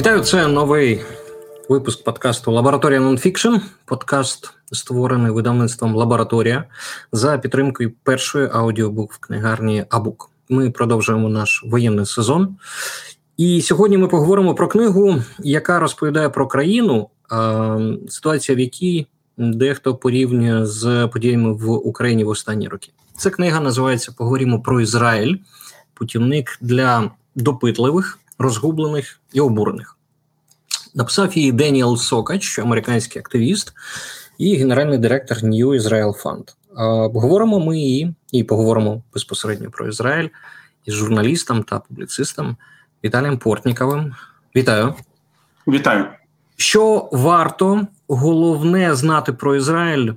Вітаю, це новий випуск подкасту Лабораторія Нонфікшн. Подкаст створений видавництвом Лабораторія за підтримкою першої аудіобук в книгарні Абук. Ми продовжуємо наш воєнний сезон. І сьогодні ми поговоримо про книгу, яка розповідає про країну, ситуація, в якій дехто порівнює з подіями в Україні в останні роки. Ця книга називається Поговоримо про Ізраїль, путівник для допитливих, розгублених і обурених. Написав її Деніел Сокач, американський активіст і генеральний директор New Israel Fund. Обговоримо ми її і поговоримо безпосередньо про Ізраїль із журналістом та публіцистом Віталієм Портніковим. Вітаю. Вітаю. Що варто головне знати про Ізраїль,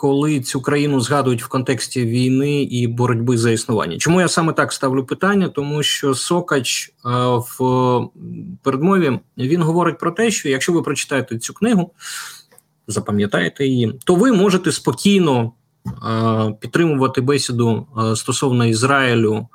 коли цю країну згадують в контексті війни і боротьби за існування? Чому я саме так ставлю питання? Тому що Сокач е, в передмові він говорить про те, що якщо ви прочитаєте цю книгу, запам'ятаєте її, то ви можете спокійно е, підтримувати бесіду е, стосовно Ізраїлю.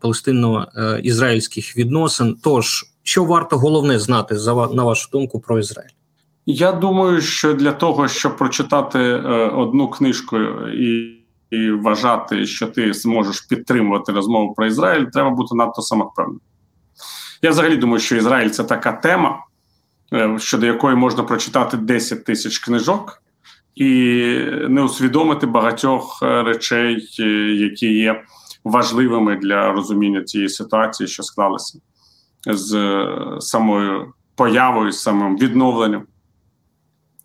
Палестино-ізраїльських відносин. Тож, що варто головне знати за на вашу думку про Ізраїль? Я думаю, що для того, щоб прочитати е, одну книжку і і вважати, що ти зможеш підтримувати розмову про Ізраїль, треба бути надто самовпевненим. Я взагалі думаю, що Ізраїль це така тема, е, щодо якої можна прочитати 10 тисяч книжок і не усвідомити багатьох е, речей, які є важливими для розуміння цієї ситуації, що склалася з самою появою, самим відновленням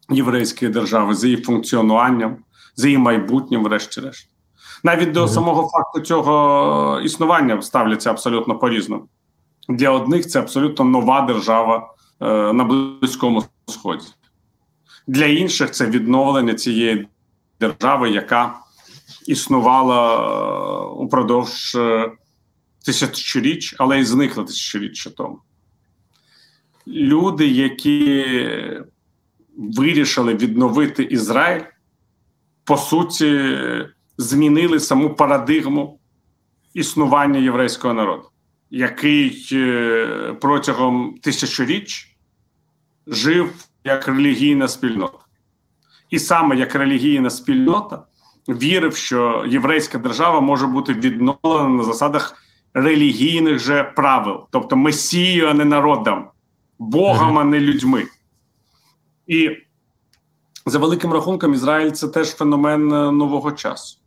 єврейської держави, з її функціонуванням, з її майбутнім, врешті-решт. Навіть до самого факту цього існування ставляться абсолютно по різному. Для одних це абсолютно нова держава е, на Близькому Сході. Для інших це відновлення цієї держави, яка існувала е, упродовж е, тисячоріч, але й зникла тисячоріччя тому. Люди, які вирішили відновити Ізраїль, по суті, змінили саму парадигму існування єврейського народу, який е, протягом тисячоріч жив як релігійна спільнота. І саме як релігійна спільнота вірив, що єврейська держава може бути відновлена на засадах релігійних же правил, тобто месією, а не народом, Богом, а не людьми. І за великим рахунком, Ізраїль це теж феномен е, нового часу,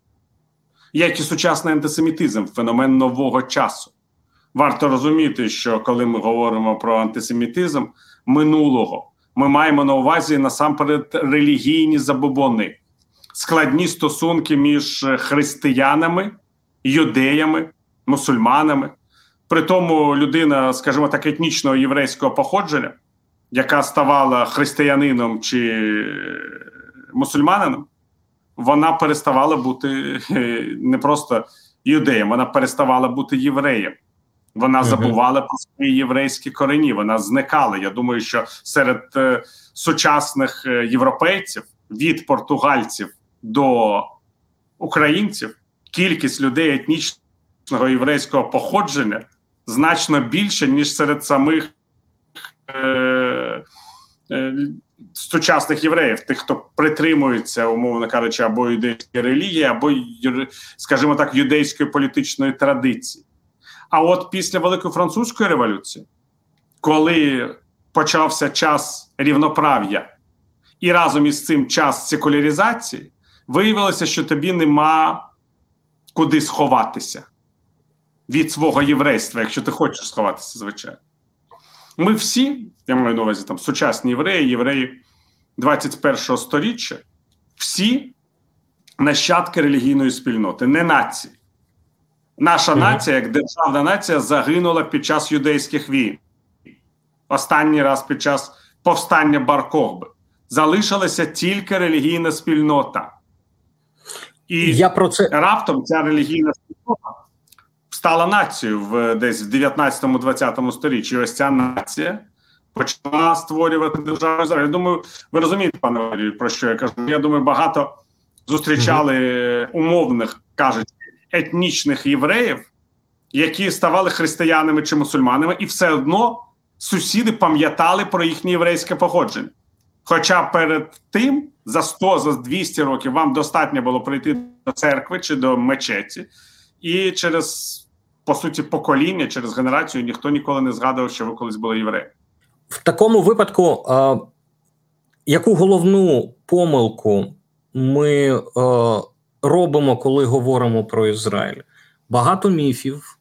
як і сучасний антисемітизм, феномен нового часу. Варто розуміти, що коли ми говоримо про антисемітизм минулого, ми маємо на увазі насамперед релігійні забобони, складні стосунки між християнами, юдеями, мусульманами. При тому людина, скажімо так, етнічного єврейського походження яка ставала християнином чи мусульманином, вона переставала бути е, не просто юдеєм, вона переставала бути євреєм. Вона забувала про свої єврейські корені. Вона зникала. Я думаю, що серед е, сучасних е, європейців від португальців до українців кількість людей етнічного єврейського походження значно більше ніж серед самих Е, е, сучасних євреїв, тих, хто притримується, умовно кажучи, або юдейської релігії, або, скажімо так, юдейської політичної традиції. А от після Великої французької революції, коли почався час рівноправ'я, і разом із цим час секуляризації, виявилося, що тобі нема куди сховатися від свого єврейства, якщо ти хочеш сховатися, звичайно. Ми всі, я маю на увазі там сучасні євреї, євреї 21-го сторіччя, всі нащадки релігійної спільноти, не нації. Наша mm-hmm. нація, як державна нація, загинула під час юдейських війн. Останній раз під час повстання Баркохби. Залишилася тільки релігійна спільнота. І Я про це... раптом ця релігійна спільнота стала нацією в десь в 19-20 сторіччі. Ось ця нація почала створювати державу Ізраїль. Я думаю, ви розумієте, пане Валерію, про що я кажу. Я думаю, багато зустрічали умовних кажуть етнічних євреїв, які ставали християнами чи мусульманами, і все одно сусіди пам'ятали про їхнє єврейське походження. Хоча перед тим за 100 за 200 років вам достатньо було прийти до церкви чи до мечеті, і через по суті покоління, через генерацію ніхто ніколи не згадував, що ви колись були євреї. В такому випадку, а, яку головну помилку ми а, робимо, коли говоримо про Ізраїль? Багато міфів,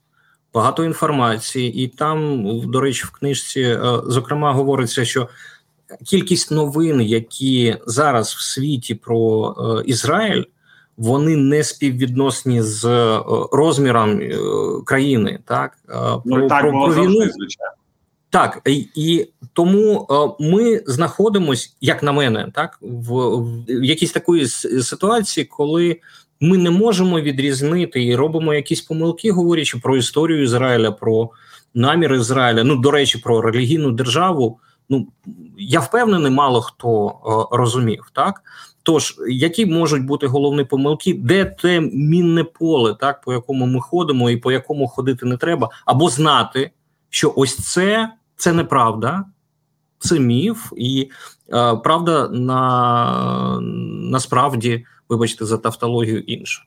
багато інформації, і там, до речі, в книжці, а, зокрема, говориться, що кількість новин, які зараз в світі про е, Ізраїль, вони не співвідносні з е, розміром е, країни. Так ну, так про, було про війну. звичайно. Так, і, і тому е, ми знаходимося, як на мене, так в, в якійсь такої ситуації, коли ми не можемо відрізнити і робимо якісь помилки, говорячи про історію Ізраїля, про намір Ізраїля. Ну до речі, про релігійну державу ну я впевнений, мало хто е, розумів. Так тож, які можуть бути головні помилки, де те мінне поле, так по якому ми ходимо, і по якому ходити не треба, або знати, що ось це це неправда, це міф, і е, правда на насправді, вибачте, за тавтологію інша.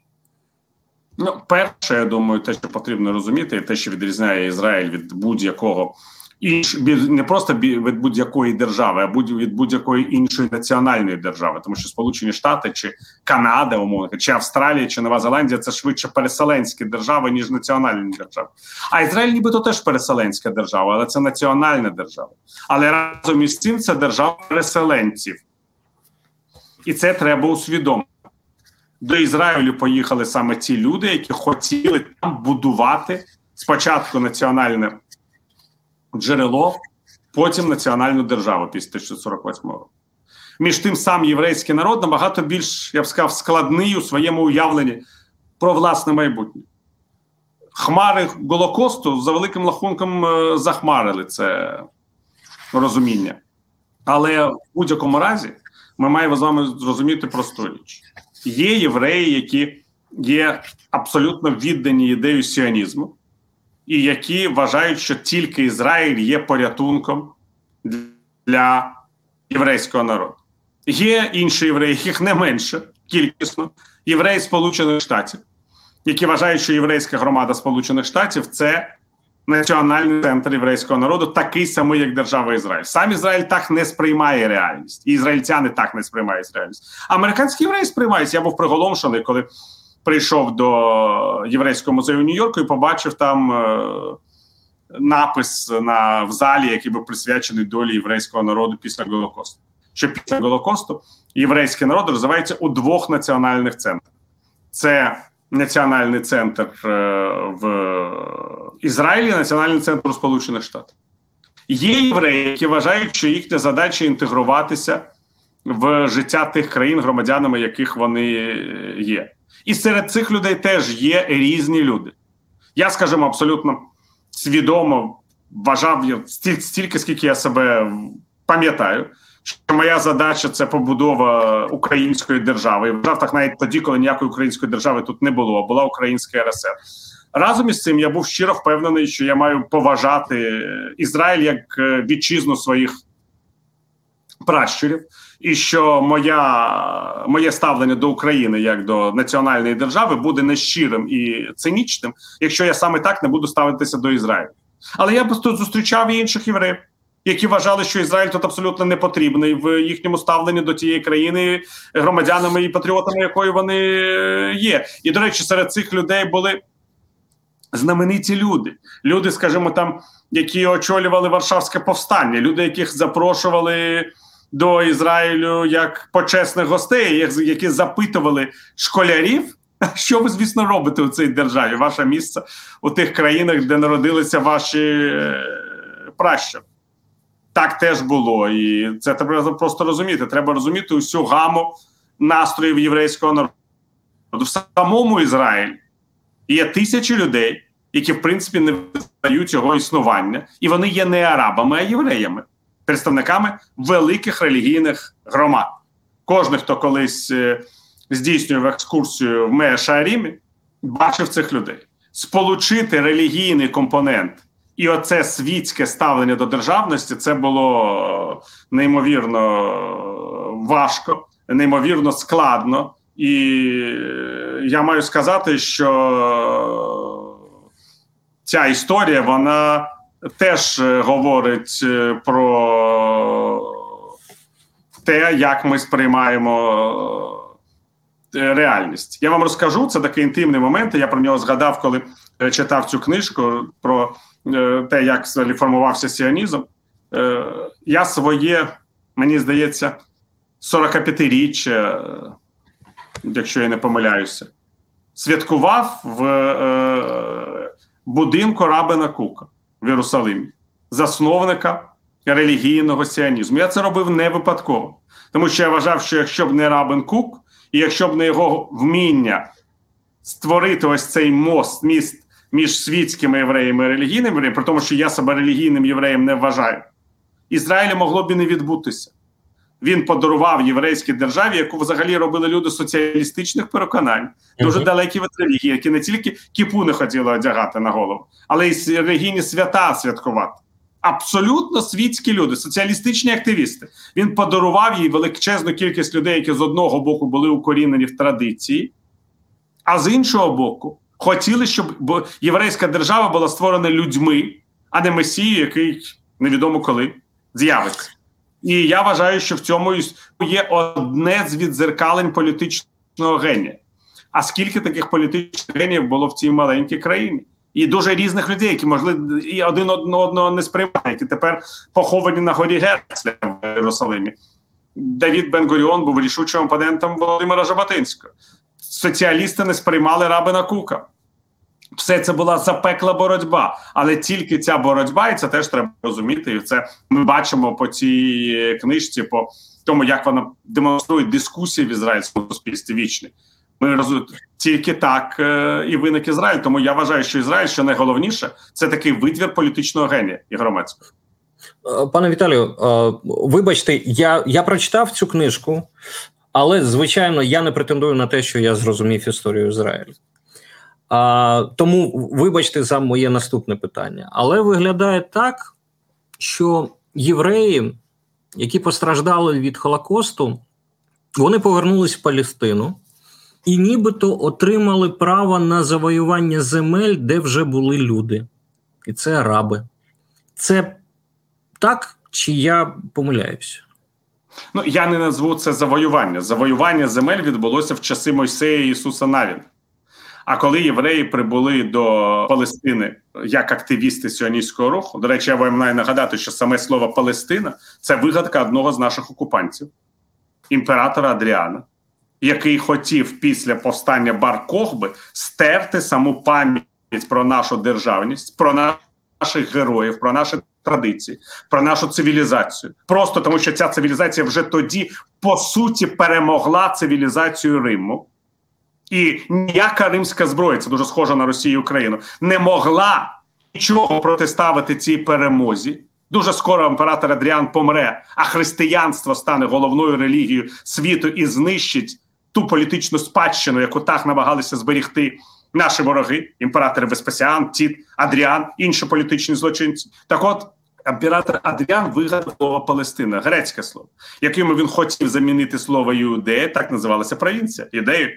Ну, перше, я думаю, те, що потрібно розуміти, те, що відрізняє Ізраїль від будь-якого інш не просто від будь-якої держави, а будь від будь-якої іншої національної держави, тому що Сполучені Штати чи Канада, умовно чи Австралія чи Нова Зеландія це швидше переселенські держави ніж національні держави. А Ізраїль, нібито теж переселенська держава, але це національна держава. Але разом із цим це держава переселенців, і це треба усвідомити. До Ізраїлю поїхали саме ті люди, які хотіли там будувати спочатку національне джерело, потім національну державу після 1948 року. Між тим, сам єврейський народ набагато більш, я б сказав, складний у своєму уявленні про власне майбутнє. Хмари Голокосту за великим рахунком е, захмарили це розуміння. Але в будь-якому разі ми маємо з вами зрозуміти просту річ: є євреї, які є абсолютно віддані ідею сіонізму, і які вважають, що тільки Ізраїль є порятунком для єврейського народу. Є інші євреї, яких не менше кількісно, євреї Сполучених Штатів, які вважають, що єврейська громада Сполучених Штатів це національний центр єврейського народу, такий самий, як держава Ізраїль. Сам Ізраїль так не сприймає реальність, і ізраїльтяни так не сприймають реальність. Американські євреї сприймають. Я був приголомшений, коли прийшов до єврейського музею Нью-Йорку і побачив там е, напис на в залі, який був присвячений долі єврейського народу після Голокосту. Що після Голокосту єврейський народ розвивається у двох національних центрах: це національний центр е, в Ізраїлі, національний центр у Сполучених Штатах. Є євреї, які вважають, що їхня задача інтегруватися в життя тих країн, громадянами яких вони є. І серед цих людей теж є різні люди. Я, скажімо, абсолютно свідомо вважав стільки, скільки я себе пам'ятаю, що моя задача це побудова української держави. І вважав так навіть тоді, коли ніякої української держави тут не було, а була Українська РСР. Разом із цим я був щиро впевнений, що я маю поважати Ізраїль як е, вітчизну своїх пращурів і що моя моє ставлення до України як до національної держави буде нещирим і цинічним, якщо я саме так не буду ставитися до Ізраїлю. Але я тут зустрічав і інших євреїв, які вважали, що Ізраїль тут абсолютно не потрібний в їхньому ставленні до тієї країни, громадянами і патріотами, якої вони є. І до речі, серед цих людей були знамениті люди. Люди, скажімо, там, які очолювали Варшавське повстання, люди, яких запрошували до Ізраїлю як почесних гостей, які запитували школярів. Що ви, звісно, робите у цій державі? Ваше місце у тих країнах, де народилися ваші е, пращури. Так теж було. І це треба просто розуміти. Треба розуміти усю гаму настроїв єврейського народу. В самому Ізраїлі є тисячі людей, які, в принципі, не визнають його існування, і вони є не арабами, а євреями представниками великих релігійних громад. Кожен, хто колись е, здійснював екскурсію в Мея Шаарімі, бачив цих людей. Сполучити релігійний компонент І оце світське ставлення до державності це було неймовірно важко, неймовірно складно. І я маю сказати, що ця історія вона теж говорить про те, як ми сприймаємо реальність. Я вам розкажу це такий інтимний момент. Я про нього згадав, коли читав цю книжку про Е, те, як формувався сіонізм, е, я своє, мені здається, 45-річчя, якщо я не помиляюся, святкував в е, будинку Рабина Кука в Єрусалимі, засновника релігійного сіонізму. Я це робив не випадково, тому що я вважав, що якщо б не Рабин Кук, і якщо б не його вміння створити ось цей мост, міст між світськими євреями і релігійними євреями, при тому, що я себе релігійним євреєм не вважаю, Ізраїлю могло б і не відбутися. Він подарував єврейській державі, яку взагалі робили люди соціалістичних переконань, дуже далекі від релігії, які не тільки кіпу не хотіли одягати на голову, але й релігійні свята святкувати. Абсолютно світські люди, соціалістичні активісти. Він подарував їй величезну кількість людей, які з одного боку були укорінені в традиції, а з іншого боку, хотіли, щоб єврейська держава була створена людьми, а не месією, який невідомо коли з'явиться. І я вважаю, що в цьому є одне з відзеркалень політичного генія. А скільки таких політичних геніїв було в цій маленькій країні? І дуже різних людей, які можливо і один одного не сприймають, які тепер поховані на горі Герцля в Єрусалимі. Давід Бен-Гуріон був рішучим опонентом Володимира Жаботинського соціалісти не сприймали Рабина Кука. Все це була запекла боротьба, але тільки ця боротьба, і це теж треба розуміти. І це ми бачимо по цій книжці, по тому, як вона демонструє дискусії в ізраїльському суспільстві вічні. Ми розуміємо, тільки так е, і виник Ізраїль. Тому я вважаю, що Ізраїль, що найголовніше, це такий витвір політичного генія і громадського. Е, пане Віталію, е, вибачте, я я прочитав цю книжку. Але, звичайно, я не претендую на те, що я зрозумів історію Ізраїлю. А, Тому, вибачте, за моє наступне питання. Але виглядає так, що євреї, які постраждали від Холокосту, вони повернулись в Палестину і нібито отримали право на завоювання земель, де вже були люди. І це араби. Це так, чи я помиляюся? Ну я не назву це завоювання. Завоювання земель відбулося в часи Мойсея і Ісуса Навіна. А коли євреї прибули до Палестини як активісти сіоністського руху, до речі, я вам маю нагадати, що саме слово Палестина це вигадка одного з наших окупантів, імператора Адріана, який хотів після повстання Бар Кохби стерти саму пам'ять про нашу державність, про наших героїв, про наше традиції, про нашу цивілізацію. Просто тому, що ця цивілізація вже тоді по суті перемогла цивілізацію Риму. І ніяка римська зброя, це дуже схоже на Росію і Україну, не могла нічого протиставити цій перемозі. Дуже скоро імператор Адріан помре, а християнство стане головною релігією світу і знищить ту політичну спадщину, яку так намагалися зберігти наші вороги, імператори Веспасіан, Тіт, Адріан, інші політичні злочинці. Так, от імператор Адріан вигадав слово Палестина, грецьке слово, яким він хотів замінити слово Іудея, так називалася провінція, ідею,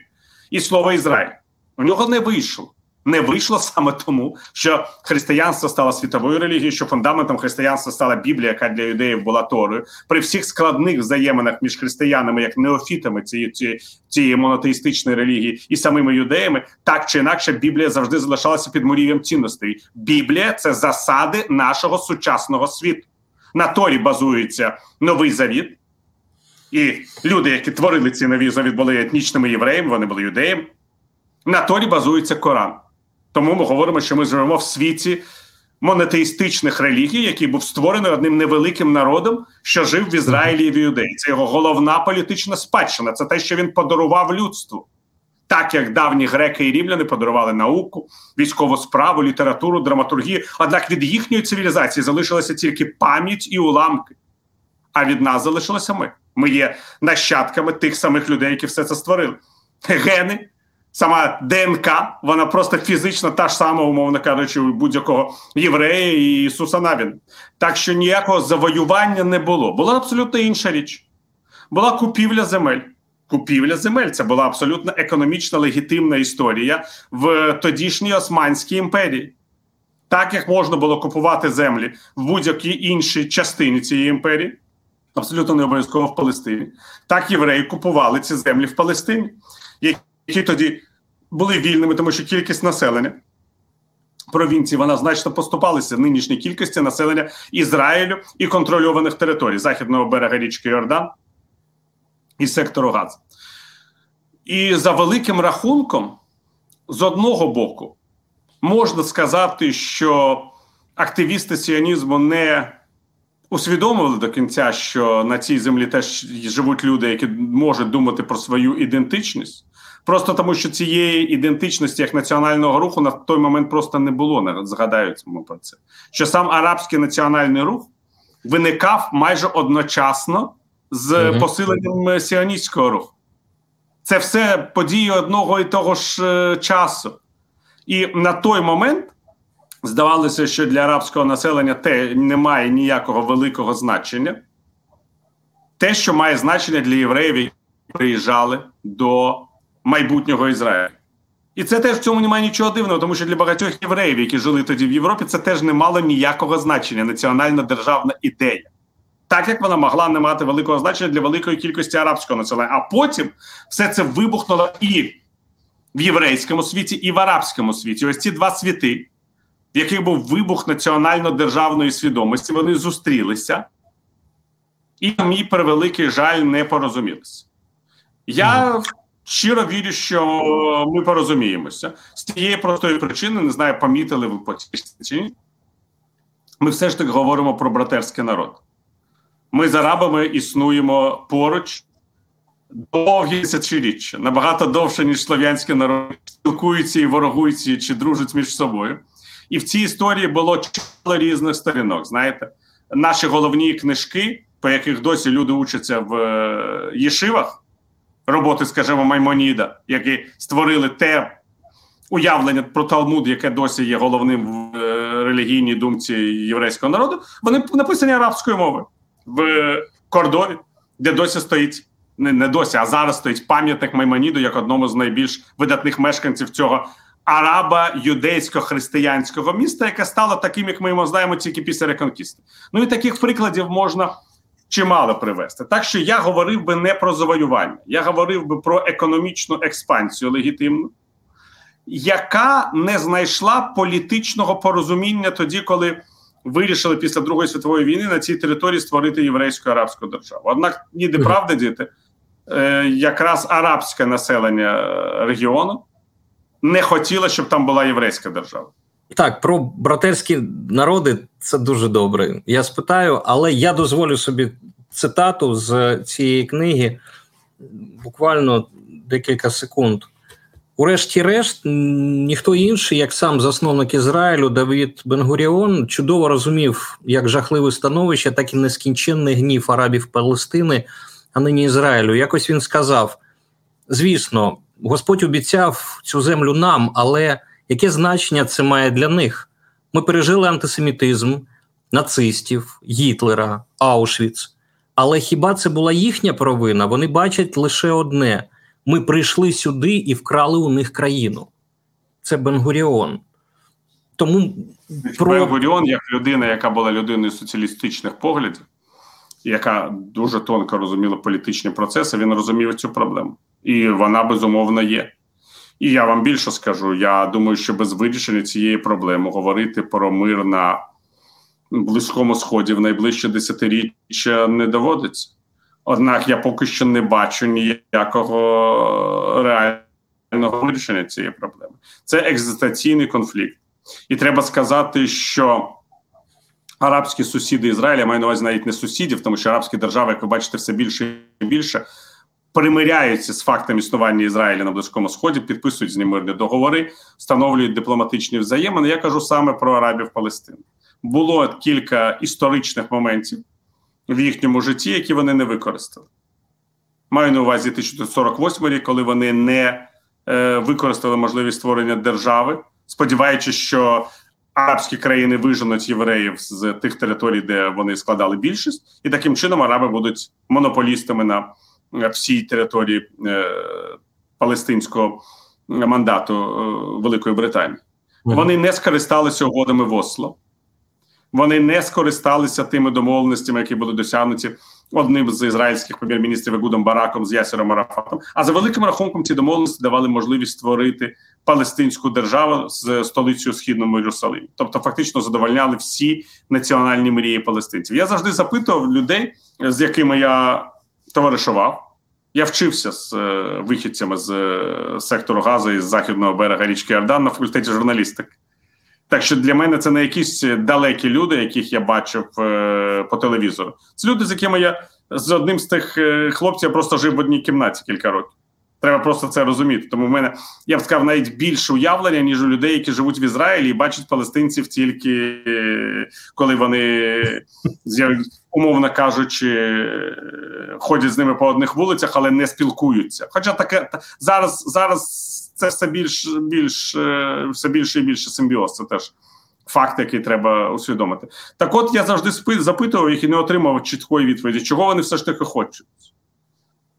і слово Ізраїль. У нього не вийшло не вийшло саме тому, що християнство стало світовою релігією, що фундаментом християнства стала Біблія, яка для юдеїв була Торою. При всіх складних взаєминах між християнами, як неофітами цієї цієї, цієї монотеїстичної релігії, і самими юдеями, так чи інакше, Біблія завжди залишалася під мурієм цінностей. Біблія це засади нашого сучасного світу. На Торі базується новий завіт. І люди, які творили ці нові завіт, були етнічними євреями, вони були юдеями. На Торі базується Коран. Тому ми говоримо, що ми живемо в світі монотеїстичних релігій, який був створений одним невеликим народом, що жив в Ізраїлі і в Юдеї. Це його головна політична спадщина. Це те, що він подарував людству. Так як давні греки і рівляни подарували науку, військову справу, літературу, драматургію. Однак від їхньої цивілізації залишилася тільки пам'ять і уламки. А від нас залишилися ми. Ми є нащадками тих самих людей, які все це створили. Гени Сама ДНК, вона просто фізично та ж сама, умовно кажучи, у будь-якого єврея і Ісуса Навін. Так що ніякого завоювання не було. Була абсолютно інша річ. Була купівля земель. Купівля земель це була абсолютно економічно легітимна історія в тодішній Османській імперії. Так як можна було купувати землі в будь-якій іншій частині цієї імперії, абсолютно не обов'язково в Палестині, так євреї купували ці землі в Палестині, які тоді були вільними, тому що кількість населення провінції вона значно поступалася нинішній кількості населення Ізраїлю і контрольованих територій західного берега річки Йордан і сектору Газа. І за великим рахунком, з одного боку, можна сказати, що активісти сіонізму не усвідомили до кінця, що на цій землі теж живуть люди, які можуть думати про свою ідентичність. Просто тому, що цієї ідентичності як національного руху на той момент просто не було. Згадають ми про це. Що сам арабський національний рух виникав майже одночасно з mm посиленням сіоністського руху. Це все події одного і того ж е, часу. І на той момент здавалося, що для арабського населення те не має ніякого великого значення. Те, що має значення для євреїв, які приїжджали до майбутнього Ізраїля. І це теж в цьому немає нічого дивного, тому що для багатьох євреїв, які жили тоді в Європі, це теж не мало ніякого значення національна державна ідея. Так як вона могла не мати великого значення для великої кількості арабського населення. А потім все це вибухнуло і в єврейському світі, і в арабському світі. Ось ці два світи, в яких був вибух національно-державної свідомості, вони зустрілися, і, на мій превеликий жаль, не порозумілися. Я щиро вірю, що ми порозуміємося. З тієї простої причини, не знаю, помітили ви по чи ні. Ми все ж таки говоримо про братерський народ. Ми з арабами існуємо поруч довгі тисячоліття, набагато довше, ніж слов'янські народи спілкуються і ворогуються чи дружать між собою. І в цій історії було чимало різних сторінок. Знаєте, наші головні книжки, по яких досі люди учаться в е, Єшивах, роботи, скажімо, Маймоніда, які створили те уявлення про Талмуд, яке досі є головним в е, релігійній думці єврейського народу, вони написані арабською мовою в Кордові, де досі стоїть. Не не досі, а зараз стоїть пам'ятник Маймоніду як одному з найбільш видатних мешканців цього араба юдейсько-християнського міста, яке стало таким, як ми його знаємо, тільки після реконкісти. Ну і таких прикладів можна чимало привести. Так що я говорив би не про завоювання, я говорив би про економічну експансію легітимну, яка не знайшла політичного порозуміння тоді, коли. Вирішили після Другої світової війни на цій території створити єврейську арабську державу. Однак, ніде правда, діти, е, якраз арабське населення регіону не хотіла, щоб там була єврейська держава. Так, про братерські народи це дуже добре. Я спитаю, але я дозволю собі цитату з цієї книги буквально декілька секунд. Урешті-решт, ніхто інший, як сам засновник Ізраїлю Давід Бенгуріон, чудово розумів як жахливе становище, так і нескінченний гнів арабів Палестини, а нині Ізраїлю. Якось він сказав: звісно, Господь обіцяв цю землю нам, але яке значення це має для них? Ми пережили антисемітизм, нацистів, Гітлера, Аушвіц. Але хіба це була їхня провина? Вони бачать лише одне: ми прийшли сюди і вкрали у них країну. Це Бенгуріон. Тому про... Бенгуріон, як людина, яка була людиною соціалістичних поглядів, яка дуже тонко розуміла політичні процеси, він розумів цю проблему і вона безумовно є. І я вам більше скажу: я думаю, що без вирішення цієї проблеми говорити про мир на близькому сході в найближче десятиріччя не доводиться. Однак я поки що не бачу ніякого реального вирішення цієї проблеми. Це екзистенційний конфлікт, і треба сказати, що арабські сусіди Ізраїля маю на увазі навіть не сусідів, тому що арабські держави, як ви бачите, все більше і більше примиряються з фактом існування Ізраїля на близькому сході, підписують з ним мирні договори, встановлюють дипломатичні взаємини. Я кажу саме про Арабів Палестини. Було кілька історичних моментів в їхньому житті, які вони не використали. Маю на увазі 1948 рік, коли вони не е, використали можливість створення держави, сподіваючись, що арабські країни виженуть євреїв з тих територій, де вони складали більшість, і таким чином араби будуть монополістами на всій території е, палестинського мандату е, Великої Британії. Вони не скористалися угодами в Осло. Вони не скористалися тими домовленостями, які були досягнуті одним з ізраїльських прем'єр-міністрів Егудом Бараком з Ясером Арафатом. А за великим рахунком ці домовленості давали можливість створити палестинську державу з столицею східному Єрусалимі. Тобто, фактично задовольняли всі національні мрії палестинців. Я завжди запитував людей, з якими я товаришував. Я вчився з е, вихідцями з е, сектору газу із західного берега річки Ордан на факультеті журналістики. Так що для мене це не якісь далекі люди, яких я бачив е, по телевізору. Це люди, з якими я з одним з тих хлопців я просто жив в одній кімнаті кілька років. Треба просто це розуміти. Тому в мене я б сказав навіть більше уявлення, ніж у людей, які живуть в Ізраїлі і бачать палестинців тільки коли вони умовно кажучи, ходять з ними по одних вулицях, але не спілкуються. Хоча таке зараз зараз це все більш більш е, все більше і більше симбіоз. Це теж факт, який треба усвідомити. Так, от я завжди запитував їх і не отримав чіткої відповіді, чого вони все ж таки хочуть: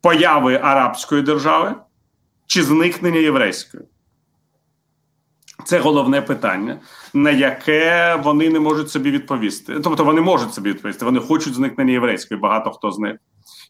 появи арабської держави чи зникнення єврейської. Це головне питання, на яке вони не можуть собі відповісти. Тобто вони можуть собі відповісти. Вони хочуть зникнення єврейської. Багато хто з них,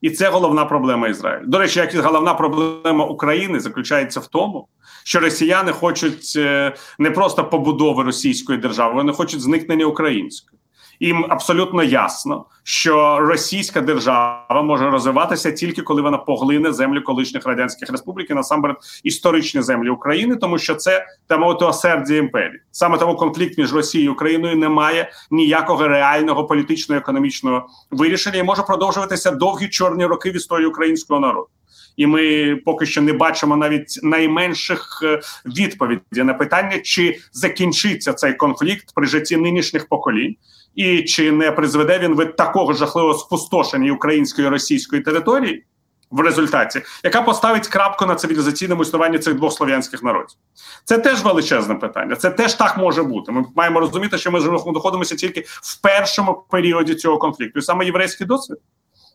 і це головна проблема Ізраїлю. До речі, як і головна проблема України заключається в тому, що росіяни хочуть е, не просто побудови російської держави, вони хочуть зникнення української їм абсолютно ясно, що російська держава може розвиватися тільки коли вона поглине землю колишніх радянських республік і насамперед історичні землі України, тому що це там осердя імперії. Саме тому конфлікт між Росією і Україною не має ніякого реального політичного економічного вирішення і може продовжуватися довгі чорні роки в історії українського народу. І ми поки що не бачимо навіть найменших е, відповідей на питання, чи закінчиться цей конфлікт при житті нинішніх поколінь, і чи не призведе він від такого жахливого спустошення української і російської території в результаті, яка поставить крапку на цивілізаційному існуванні цих двох слов'янських народів? Це теж величезне питання. Це теж так може бути. Ми маємо розуміти, що ми знаходимося тільки в першому періоді цього конфлікту, і саме єврейський досвід,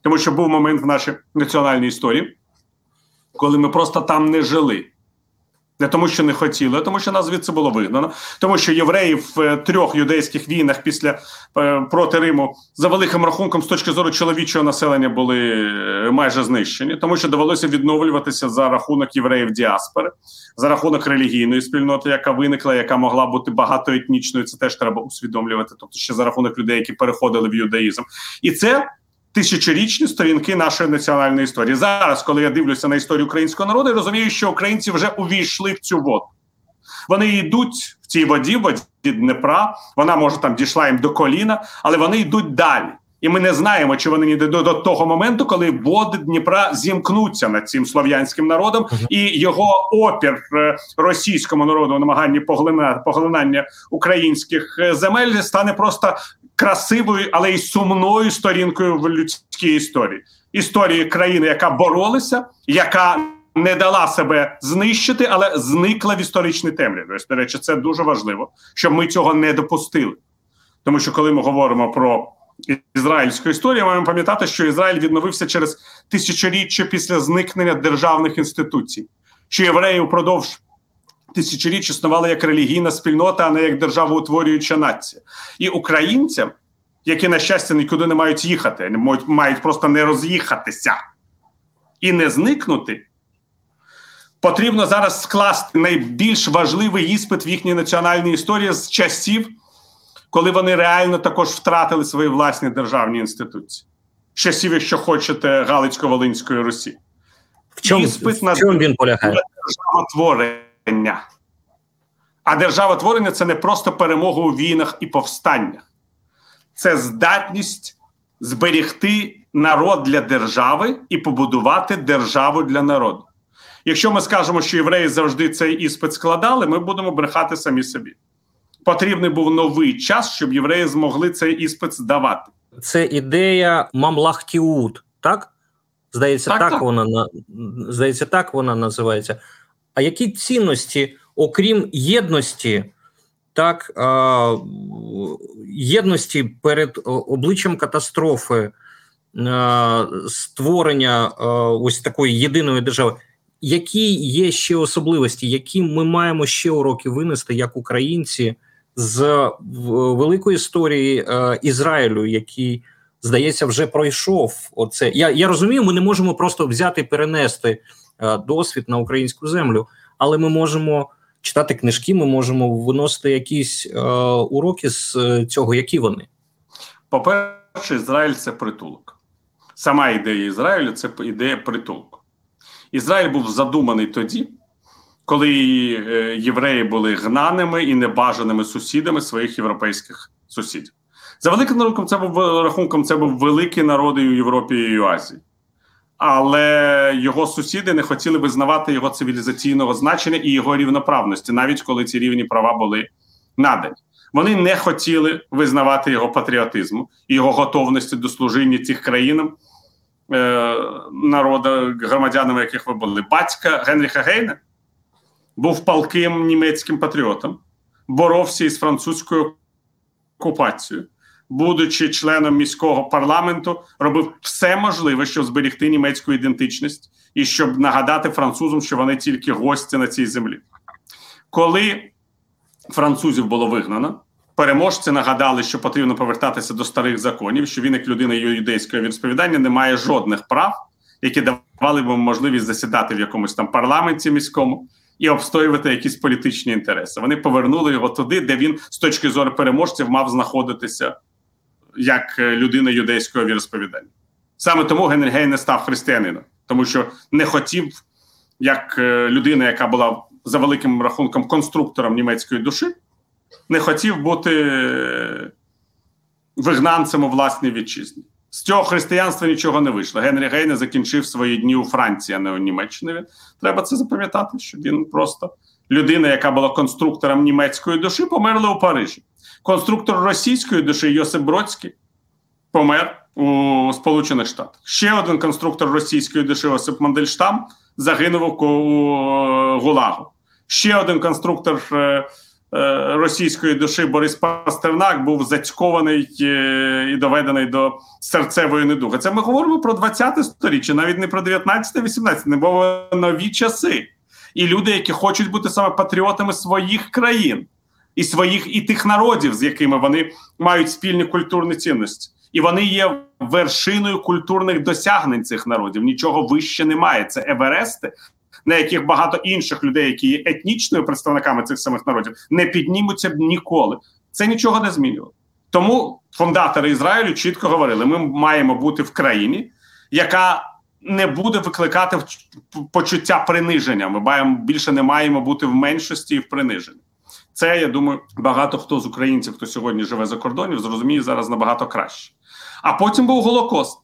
тому що був момент в нашій національній історії, коли ми просто там не жили. Не тому, що не хотіли, а тому, що нас звідси було вигнано, тому що євреї в е, трьох юдейських війнах після е, проти Риму за великим рахунком з точки зору чоловічого населення були е, майже знищені, тому що довелося відновлюватися за рахунок євреїв діаспори, за рахунок релігійної спільноти, яка виникла, яка могла бути багатоетнічною. Це теж треба усвідомлювати. Тобто ще за рахунок людей, які переходили в юдаїзм, і це тисячорічні сторінки нашої національної історії. Зараз, коли я дивлюся на історію українського народу, я розумію, що українці вже увійшли в цю воду. Вони йдуть в цій воді, в воді Днепра. Вона може там дійшла їм до коліна, але вони йдуть далі. І ми не знаємо, чи вони не йдуть до того моменту, коли води Дніпра зімкнуться над цим слов'янським народом, і його опір е, російському народу намаганні поглинання українських е, земель стане просто красивою, але й сумною сторінкою в людській історії. Історії країни, яка боролася, яка не дала себе знищити, але зникла в історичній темряві. До речі, це дуже важливо, щоб ми цього не допустили. Тому що коли ми говоримо про ізраїльську історію, маємо пам'ятати, що Ізраїль відновився через тисячоріччя після зникнення державних інституцій, що євреї впродовж тисячоріч існувала як релігійна спільнота, а не як державоутворююча нація. І українцям, які, на щастя, нікуди не мають їхати, мають просто не роз'їхатися і не зникнути. Потрібно зараз скласти найбільш важливий іспит в їхній національній історії з часів, коли вони реально також втратили свої власні державні інституції, з часів, якщо хочете, Галицько-Волинської Русі. В чому, Іспит в чому він полягає? Державотворення державотворення. А державотворення це не просто перемога у війнах і повстаннях, це здатність зберігти народ для держави і побудувати державу для народу. Якщо ми скажемо, що євреї завжди цей іспит складали, ми будемо брехати самі собі. Потрібний був новий час, щоб євреї змогли цей іспит здавати. Це ідея мамлахтіут, так? Здається, так, так, так. вона здається, так вона називається А які цінності, окрім єдності, так єдності перед обличчям катастрофи, створення ось такої єдиної держави, які є ще особливості, які ми маємо ще уроки винести як українці з великої історії Ізраїлю, який здається, вже пройшов. Оце я я розумію, ми не можемо просто взяти перенести е, досвід на українську землю, але ми можемо читати книжки, ми можемо виносити якісь е, уроки з е, цього, які вони. По-перше, Ізраїль це притулок. Сама ідея Ізраїлю це ідея притулку. Ізраїль був задуманий тоді, коли е, євреї були гнаними і небажаними сусідами своїх європейських сусідів. За великим рахунком, це був рахунком, це був великий народ і у Європі і у Азії. Але його сусіди не хотіли визнавати його цивілізаційного значення і його рівноправності, навіть коли ці рівні права були надані. Вони не хотіли визнавати його патріотизму і його готовності до служіння цих країнам, е, народа, громадянами, яких ви були. Батька Генріха Гейна був палким німецьким патріотом, боровся із французькою окупацією будучи членом міського парламенту, робив все можливе, щоб зберегти німецьку ідентичність і щоб нагадати французам, що вони тільки гості на цій землі. Коли французів було вигнано, переможці нагадали, що потрібно повертатися до старих законів, що він, як людина юдейського відсповідання, не має жодних прав, які давали б можливість засідати в якомусь там парламенті міському. І обстоювати якісь політичні інтереси. Вони повернули його туди, де він з точки зору переможців мав знаходитися як е, людина юдейського віросповідання. Саме тому Генрі Гей не став християнином, тому що не хотів, як е, людина, яка була за великим рахунком конструктором німецької душі, не хотів бути е, вигнанцем у власній вітчизні. З цього християнства нічого не вийшло. Генрі Гей не закінчив свої дні у Франції, а не у Німеччині. Треба це запам'ятати, що він просто людина, яка була конструктором німецької душі, померла у Парижі. Конструктор російської душі Йосип Бродський помер у Сполучених Штатах. Ще один конструктор російської душі Йосип Мандельштам загинув у Гулагу. Ще один конструктор е, е, російської душі Борис Пастернак був зацькований е, і доведений до серцевої недуги. Це ми говоримо про 20-те сторіччя, навіть не про 19-18, не бо нові часи. І люди, які хочуть бути саме патріотами своїх країн і своїх і тих народів, з якими вони мають спільні культурні цінності, і вони є вершиною культурних досягнень цих народів. Нічого вище немає. Це Еверести, на яких багато інших людей, які є етнічними представниками цих самих народів, не піднімуться б ніколи. Це нічого не змінювало. Тому фундатори Ізраїлю чітко говорили: ми маємо бути в країні, яка не буде викликати почуття приниження. Ми маємо більше не маємо бути в меншості і в приниженні. Це я думаю, багато хто з українців, хто сьогодні живе за кордонів, зрозуміє зараз набагато краще. А потім був Голокост.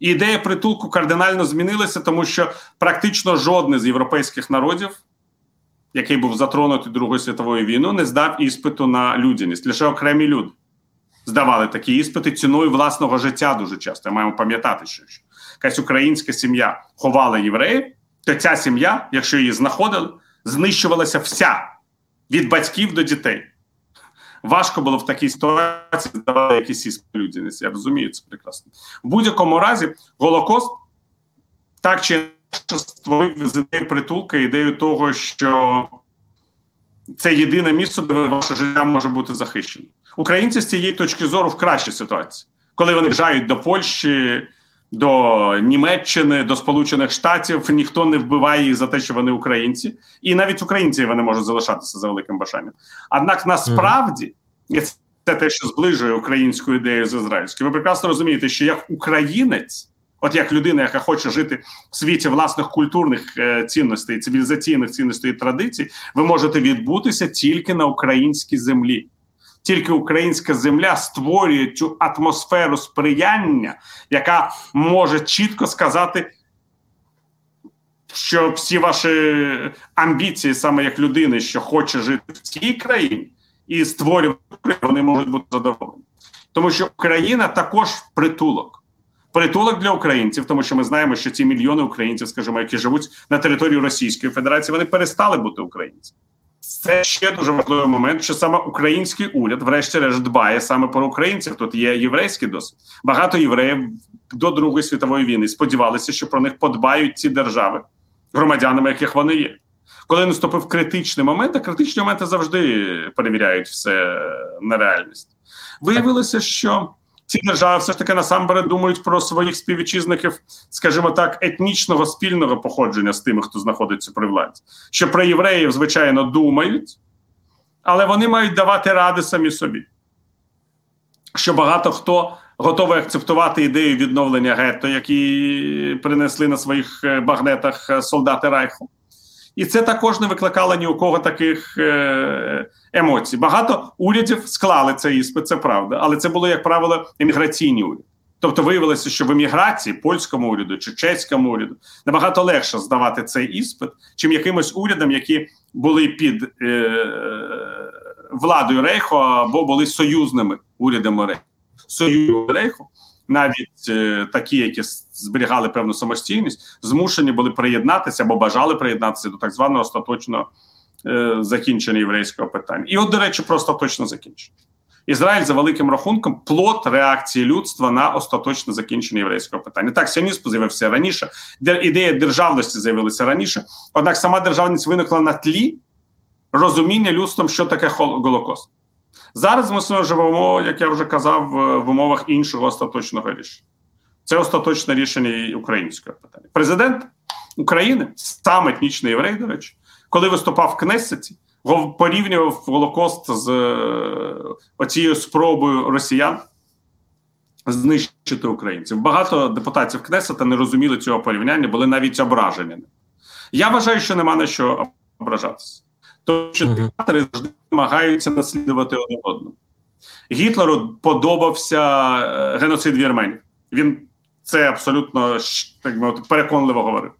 І ідея притулку кардинально змінилася, тому що практично жодний з європейських народів, який був затронутий Другою світовою війною, не здав іспиту на людяність. Лише окремі люди здавали такі іспити ціною власного життя дуже часто. Маємо пам'ятати, що якась українська сім'я ховала євреїв, то ця сім'я, якщо її знаходили, знищувалася вся від батьків до дітей. Важко було в такій ситуації здавати якісь іспити. Я розумію це прекрасно. В будь-якому разі, Голокост так чи створив з ідею притулка ідею того, що це єдине місце, де ваше життя може бути захищено. Українці з цієї точки зору в кращій ситуації, коли вони в'їжджають до Польщі до Німеччини, до Сполучених Штатів ніхто не вбиває їх за те, що вони українці, і навіть українці вони можуть залишатися за великим бажанням. Однак насправді і це те, що зближує українську ідею з ізраїльською. Ви прекрасно розумієте, що як українець, от як людина, яка хоче жити в світі власних культурних е, цінностей, цивілізаційних цінностей і традицій, ви можете відбутися тільки на українській землі тільки українська земля створює цю атмосферу сприяння, яка може чітко сказати, що всі ваші амбіції, саме як людини, що хоче жити в цій країні і створювати, вони можуть бути задоволені. Тому що Україна також притулок. притулок для українців, тому що ми знаємо, що ці мільйони українців, скажімо, які живуть на території Російської Федерації, вони перестали бути українцями. Це ще дуже важливий момент, що саме український уряд, врешті-решт, дбає саме про українців. Тут є єврейський досвід. Багато євреїв до Другої світової війни сподівалися, що про них подбають ці держави, громадянами яких вони є. Коли наступив критичний момент, а критичні моменти завжди перевіряють все на реальність. Виявилося, що ці держави все ж таки насамперед думають про своїх співвітчизників, скажімо так, етнічного спільного походження з тими, хто знаходиться при владі. Що про євреїв, звичайно, думають, але вони мають давати ради самі собі. Що багато хто готовий акцептувати ідею відновлення гетто, які принесли на своїх е, багнетах е, солдати Райху. І це також не викликало ні у кого таких е, емоцій. Багато урядів склали цей іспит, це правда, але це було, як правило, еміграційні уряди. Тобто виявилося, що в еміграції польському уряду чи чеському уряду набагато легше здавати цей іспит, чим якимось урядам, які були під е, владою Рейху або були союзними урядами Рейху. Союз Рейху навіть е, такі, які зберігали певну самостійність, змушені були приєднатися або бажали приєднатися до так званого остаточного е, закінчення єврейського питання. І, от, до речі, про остаточне закінчення. Ізраїль за великим рахунком плод реакції людства на остаточне закінчення єврейського питання. Так, сіонізм з'явився раніше, ідея державності з'явилася раніше. Однак сама державність виникла на тлі розуміння людством, що таке Голокост. Зараз ми живемо, як я вже казав, в умовах іншого остаточного рішення. Це остаточне рішення українського питання. Президент України, сам етнічний єврей, до речі, коли виступав в Кнессеті, порівнював Голокост з е, оцією спробою росіян знищити українців. Багато депутатів Кнесета не розуміли цього порівняння, були навіть ображені. Я вважаю, що нема на що ображатися. Тому що диктатори завжди намагаються наслідувати один одному. Гітлеру подобався е, геноцид вірменів. Він це абсолютно так мовити, переконливо говорив.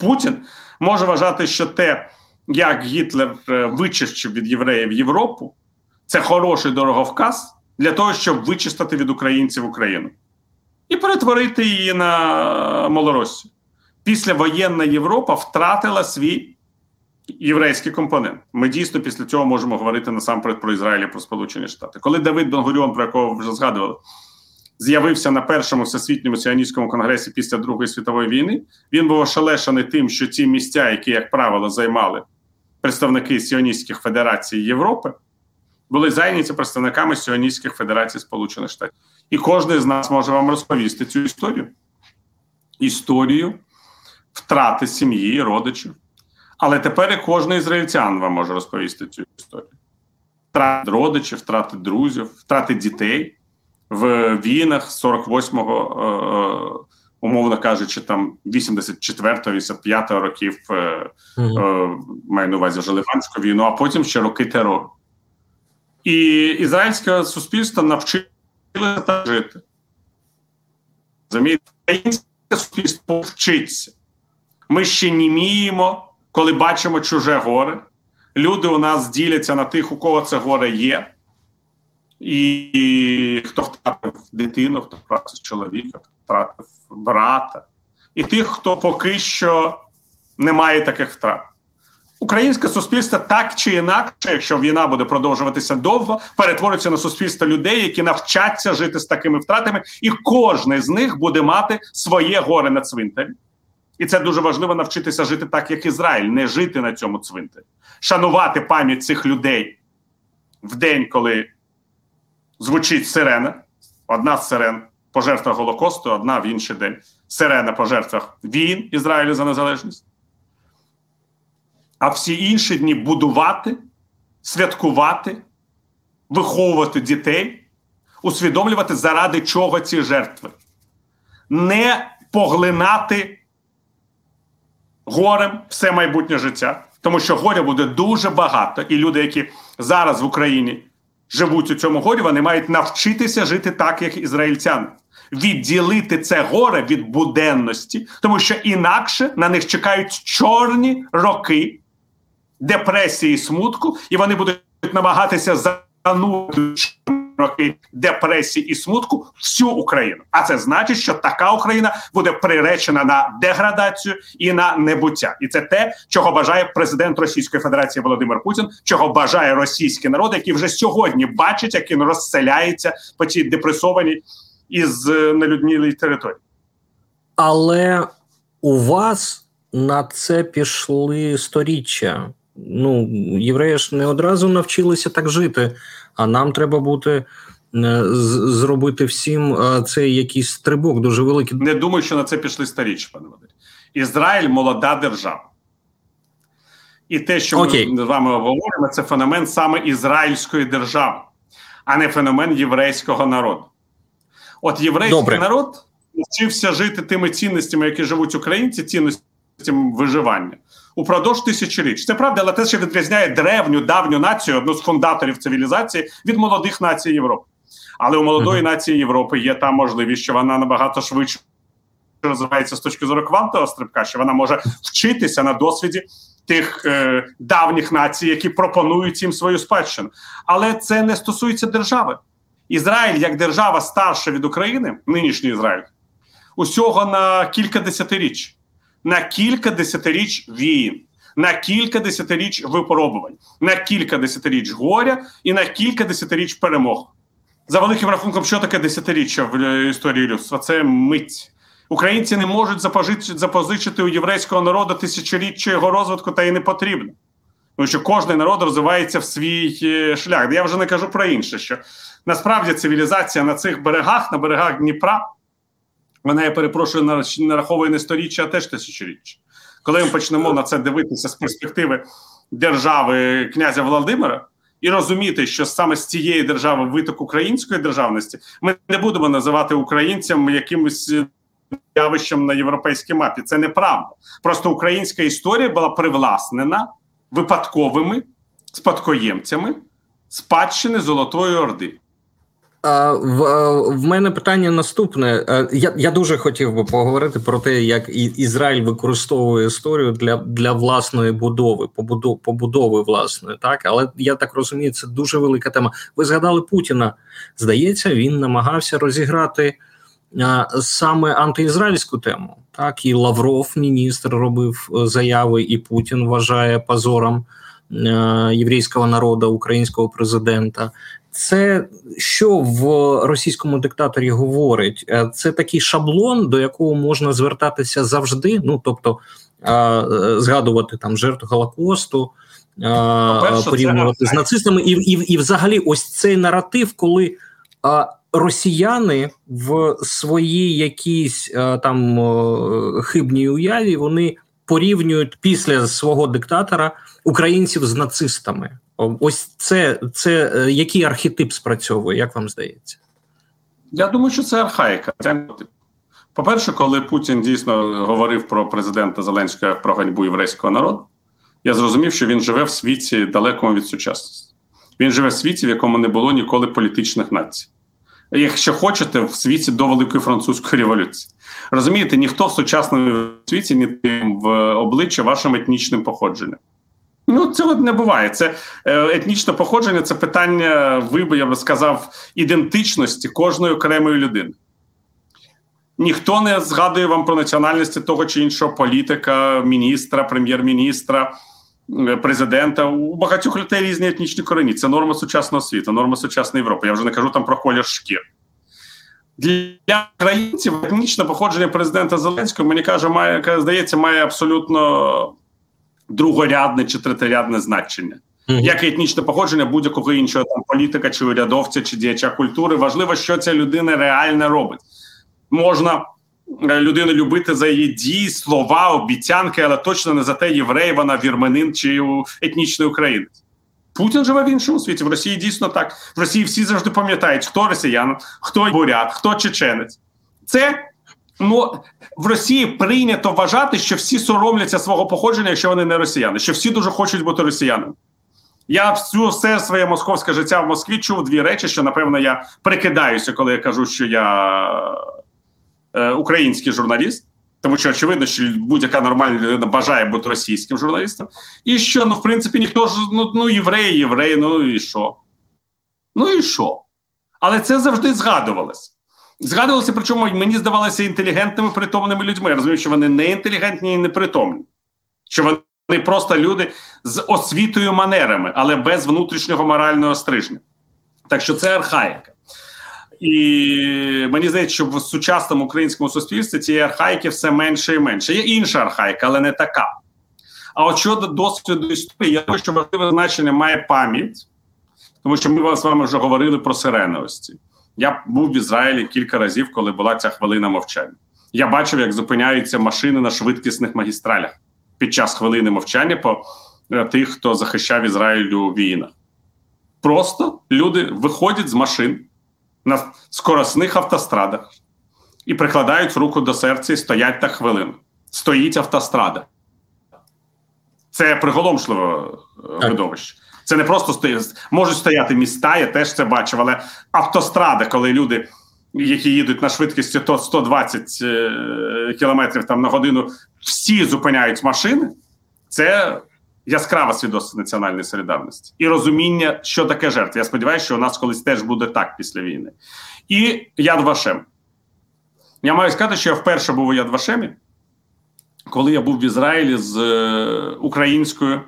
Путін може вважати, що те, як Гітлер е, вичищив від євреїв Європу, це хороший дороговказ для того, щоб вичистити від українців Україну і перетворити її на Малоросію. Післявоєнна Європа втратила свій єврейський компонент. Ми дійсно після цього можемо говорити насамперед про Ізраїль і про Сполучені Штати. Коли Давид Бенгуріон, про якого вже згадували, з'явився на першому всесвітньому сіоністському конгресі після Другої світової війни, він був ошелешений тим, що ці місця, які, як правило, займали представники сіоністських федерацій Європи, були зайняті представниками сіоністських федерацій Сполучених Штатів. І кожен з нас може вам розповісти цю історію. Історію втрати сім'ї, родичів. Але тепер кожен ізраїльтян вам може розповісти цю історію. Втрати родичів, втрати друзів, втрати дітей в війнах 48-го, е, умовно кажучи, там 84-85 років е, е, маю на увазі Желеванську війну, а потім ще роки терору. І ізраїльське суспільство навчилося так жити. Розумієте? Українське суспільство вчиться. Ми ще німіємо коли бачимо чуже горе. Люди у нас діляться на тих, у кого це горе є, і хто втратив дитину, хто втратив чоловіка, хто втратив брата, і тих, хто поки що не має таких втрат. Українське суспільство так чи інакше, якщо війна буде продовжуватися довго, перетвориться на суспільство людей, які навчаться жити з такими втратами, і кожен з них буде мати своє горе на цвинтарі. І це дуже важливо навчитися жити так, як Ізраїль, не жити на цьому цвинтарі. шанувати пам'ять цих людей в день, коли звучить сирена. Одна з сирен по жертвах Голокосту, одна в інший день. Сирена по жертвах війн Ізраїлю за незалежність. А всі інші дні будувати, святкувати, виховувати дітей, усвідомлювати, заради чого ці жертви. Не поглинати горем все майбутнє життя, тому що горя буде дуже багато, і люди, які зараз в Україні живуть у цьому горі, вони мають навчитися жити так, як ізраїльтяни. Відділити це горе від буденності, тому що інакше на них чекають чорні роки депресії, і смутку, і вони будуть намагатися роки депресії і смутку всю Україну. А це значить, що така Україна буде приречена на деградацію і на небуття. І це те, чого бажає президент Російської Федерації Володимир Путін, чого бажає російський народ, який вже сьогодні бачить, як він розселяється по цій депресованій із е, нелюднілій території. Але у вас на це пішли сторіччя. Ну, євреї ж не одразу навчилися так жити, а нам треба бути е, зробити всім е, цей якийсь стрибок дуже великий. Не думаю, що на це пішли сторіччя, пане Вадим. Ізраїль молода держава. І те, що Окей. ми з вами говоримо, це феномен саме ізраїльської держави, а не феномен єврейського народу. От єврейський Добре. народ навчився жити тими цінностями, які живуть українці, цінностями виживання упродовж тисячоліть. Це правда, але те, що відрізняє древню давню націю, одну з фундаторів цивілізації від молодих націй Європи. Але у молодої нації Європи є та можливість, що вона набагато швидше розвивається з точки зору квантового стрибка, що вона може вчитися на досвіді тих е, давніх націй, які пропонують їм свою спадщину. Але це не стосується держави. Ізраїль як держава старша від України, нинішній Ізраїль, усього на кілька десятиріч, на кілька десятиріч війн, на кілька десятиріч випробувань, на кілька десятиріч горя і на кілька десятиріч перемог. За великим рахунком, що таке десятиріччя в е, історії людства? Це мить. Українці не можуть запозичити, у єврейського народу тисячоліття його розвитку, та й не потрібно. Тому що кожен народ розвивається в свій е, шлях. Я вже не кажу про інше, що насправді цивілізація на цих берегах, на берегах Дніпра, вона, я перепрошую, нараховує не сторіччя, а теж тисячоріччя. Коли ми почнемо на це дивитися з перспективи держави князя Володимира і розуміти, що саме з цієї держави виток української державності, ми не будемо називати українцям якимось явищем на європейській мапі. Це неправда. Просто українська історія була привласнена випадковими спадкоємцями спадщини Золотої Орди. В в мене питання наступне. Я я дуже хотів би поговорити про те, як Ізраїль використовує історію для для власної будови, побудови, побудови власної, так але я так розумію, це дуже велика тема. Ви згадали Путіна? Здається, він намагався розіграти а, саме антиізраїльську тему. Так і Лавров, міністр, робив е, заяви, і Путін вважає позором е, єврейського народу, українського президента. Це що в російському диктаторі говорить? Е, це такий шаблон, до якого можна звертатися завжди. Ну тобто е, згадувати там жертву Голокосту, порівнювати з нацистами, і, і, і, взагалі, ось цей наратив, коли росіяни в своїй якійсь там хибній уяві вони порівнюють після свого диктатора українців з нацистами. Ось це це е, який архетип спрацьовує, як вам здається? Я думаю, що це архаїка. По-перше, коли Путін дійсно говорив про президента Зеленського про ганьбу єврейського народу, я зрозумів, що він живе в світі далекому від сучасності. Він живе в світі, в якому не було ніколи політичних націй. Якщо хочете, в світі до Великої французької революції. Розумієте, ніхто в сучасному світі не в обличчя вашим етнічним походженням. Ну, цього не буває. Це е, етнічне походження, це питання, ви я би сказав, ідентичності кожної окремої людини. Ніхто не згадує вам про національності того чи іншого політика, міністра, прем'єр-міністра, президента. У багатьох людей різні етнічні корені. Це норма сучасного світу, норма сучасної Європи. Я вже не кажу там про колір шкір. Для українців етнічне походження президента Зеленського, мені каже, має здається, має абсолютно другорядне чи третирядне значення. Mm-hmm. Як і етнічне походження будь-якого іншого там політика, чи урядовця, чи діяча культури. Важливо, що ця людина реально робить. Можна е, людину любити за її дії, слова, обіцянки, але точно не за те, єврей, вона вірменин чи етнічний українець. Путін живе в іншому світі. В Росії дійсно так. В Росії всі завжди пам'ятають, хто росіян, хто бурят, хто чеченець. Це Ну в Росії прийнято вважати, що всі соромляться свого походження, якщо вони не росіяни, що всі дуже хочуть бути росіянами. Я всю все своє московське життя в Москві чув дві речі, що напевно я прикидаюся, коли я кажу, що я е, український журналіст, тому що очевидно, що будь-яка нормальна людина бажає бути російським журналістом, і що ну в принципі ніхто ж ну ну євреї, євреї, ну і що? Ну і що? Але це завжди згадувалось. Згадувалося, причому мені здавалося інтелігентними притомними людьми. Я розумію, що вони не інтелігентні і непритомні, що вони просто люди з освітою манерами, але без внутрішнього морального стрижня. Так що це архаїка. І мені здається, що в сучасному українському суспільстві цієї архаїки все менше і менше. Є інша архаїка, але не така. А от щодо досвіду історії, я думаю, що важливе значення має пам'ять, тому що ми з вами вже говорили про сиреновості. Я був в Ізраїлі кілька разів, коли була ця хвилина мовчання. Я бачив, як зупиняються машини на швидкісних магістралях під час хвилини мовчання по е, тих, хто захищав Ізраїль у війнах. Просто люди виходять з машин на скоросних автострадах і прикладають руку до серця і стоять так хвилину. Стоїть автострада. Це приголомшливе видовище. Це не просто стоїть. Можуть стояти міста, я теж це бачив, але автострада, коли люди, які їдуть на швидкості 120 е, кілометрів там на годину, всі зупиняють машини, це яскрава свідоцтво національної солідарності і розуміння, що таке жертва. Я сподіваюся, що у нас колись теж буде так після війни. І Яд Вашем. Я маю сказати, що я вперше був у Яд Вашемі, коли я був в Ізраїлі з е, українською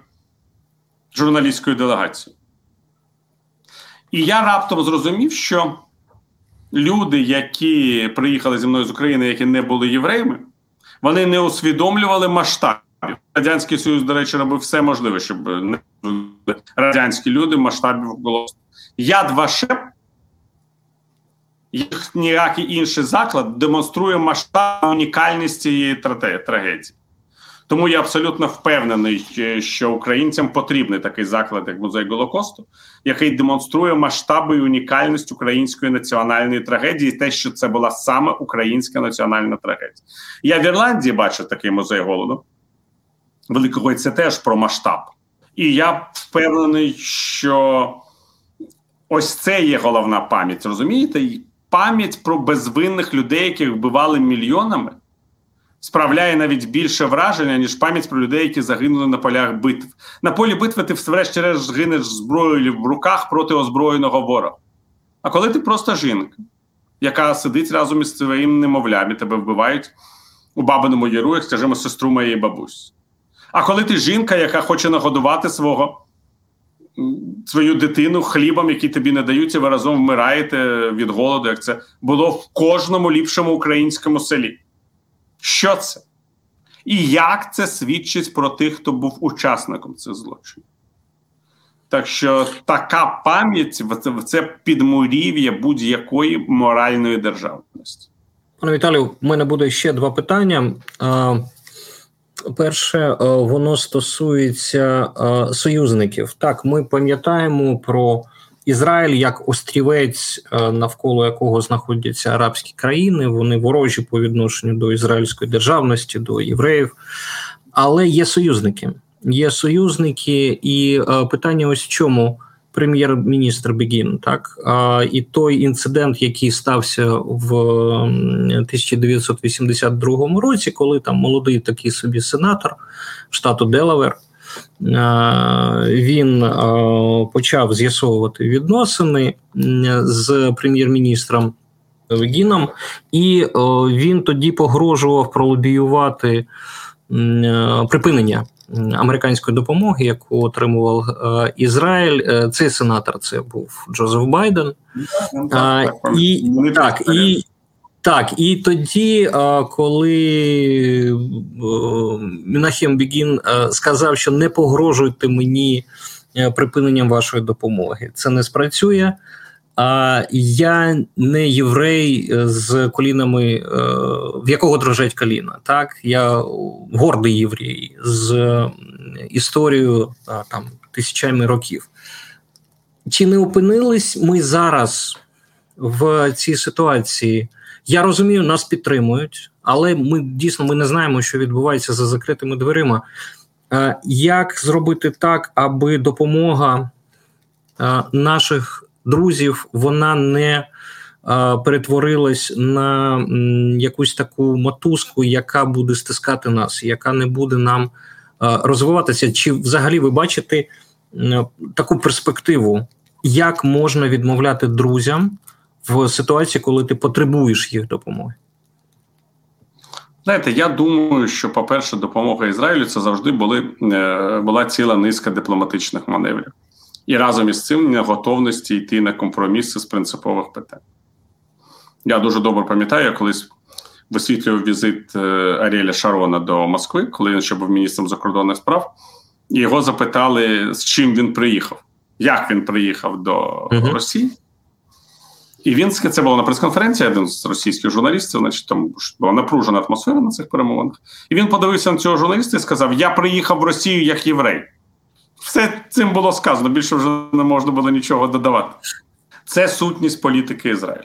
журналістською делегацією. І я раптом зрозумів, що люди, які приїхали зі мною з України, які не були євреями, вони не усвідомлювали масштабів. Радянський Союз, до речі, робив все можливе, щоб не радянські люди масштабів було. Яд Вашем, як ніякий інший заклад, демонструє масштаб унікальність цієї трагедії. Тому я абсолютно впевнений, що українцям потрібний такий заклад, як музей Голокосту, який демонструє масштаби і унікальність української національної трагедії, те, що це була саме українська національна трагедія. Я в Ірландії бачив такий музей голоду. Великого це теж про масштаб. І я впевнений, що ось це є головна пам'ять. Розумієте? Пам'ять про безвинних людей, яких вбивали мільйонами справляє навіть більше враження, ніж пам'ять про людей, які загинули на полях битв. На полі битви ти, врешті-решт, гинеш зброєю в руках проти озброєного ворога. А коли ти просто жінка, яка сидить разом із своїм немовлям і тебе вбивають у бабиному яру, як скажімо, сестру моєї бабусі. А коли ти жінка, яка хоче нагодувати свого. Свою дитину хлібом, який тобі не дають, і ви разом вмираєте від голоду, як це було в кожному ліпшому українському селі. Що це? І як це свідчить про тих, хто був учасником цих злочинів? Так що така пам'ять це підмурів'я будь-якої моральної державності. Пане Віталію, у мене буде ще два питання. Перше, воно стосується союзників. Так, ми пам'ятаємо про Ізраїль як острівець, е, навколо якого знаходяться арабські країни, вони ворожі по відношенню до ізраїльської державності, до євреїв, але є союзники. Є союзники, і е, питання ось в чому прем'єр-міністр Бегін, так і той інцидент, який стався в 1982 році, коли там молодий такий собі сенатор штату Делавер. Він почав з'ясовувати відносини з прем'єр-міністром Бегіном, і він тоді погрожував пролобіювати припинення американської допомоги, яку отримував Ізраїль. Цей сенатор це був Джозеф Байден. І так, і так, і тоді, коли Мінахем Бігін сказав, що не погрожуйте мені е, припиненням вашої допомоги, це не спрацює. А я не єврей е, з колінами, е, в якого дрожать коліна. Так, я гордий єврей з історією там тисячами років. Чи не опинились ми зараз в цій ситуації? Я розумію, нас підтримують, але ми дійсно ми не знаємо, що відбувається за закритими дверима. Е, як зробити так, аби допомога е, наших друзів вона не перетворилась на якусь таку мотузку, яка буде стискати нас, яка не буде нам розвиватися? Чи взагалі ви бачите таку перспективу як можна відмовляти друзям в ситуації, коли ти потребуєш їх допомоги? Знаєте, я думаю, що, по-перше, допомога Ізраїлю це завжди були, е, була ціла низка дипломатичних маневрів. І разом із цим не готовності йти на компроміси з принципових питань. Я дуже добре пам'ятаю, я колись висвітлював візит е, Аріеля Шарона до Москви, коли він ще був міністром закордонних справ, і його запитали, з чим він приїхав, як він приїхав до uh Росії. І він це було на прес-конференції, один з російських журналістів, значить там була напружена атмосфера на цих перемовинах. І він подивився на цього журналіста і сказав: Я приїхав в Росію як єврей. Все цим було сказано, більше вже не можна було нічого додавати. Це сутність політики Ізраїлю.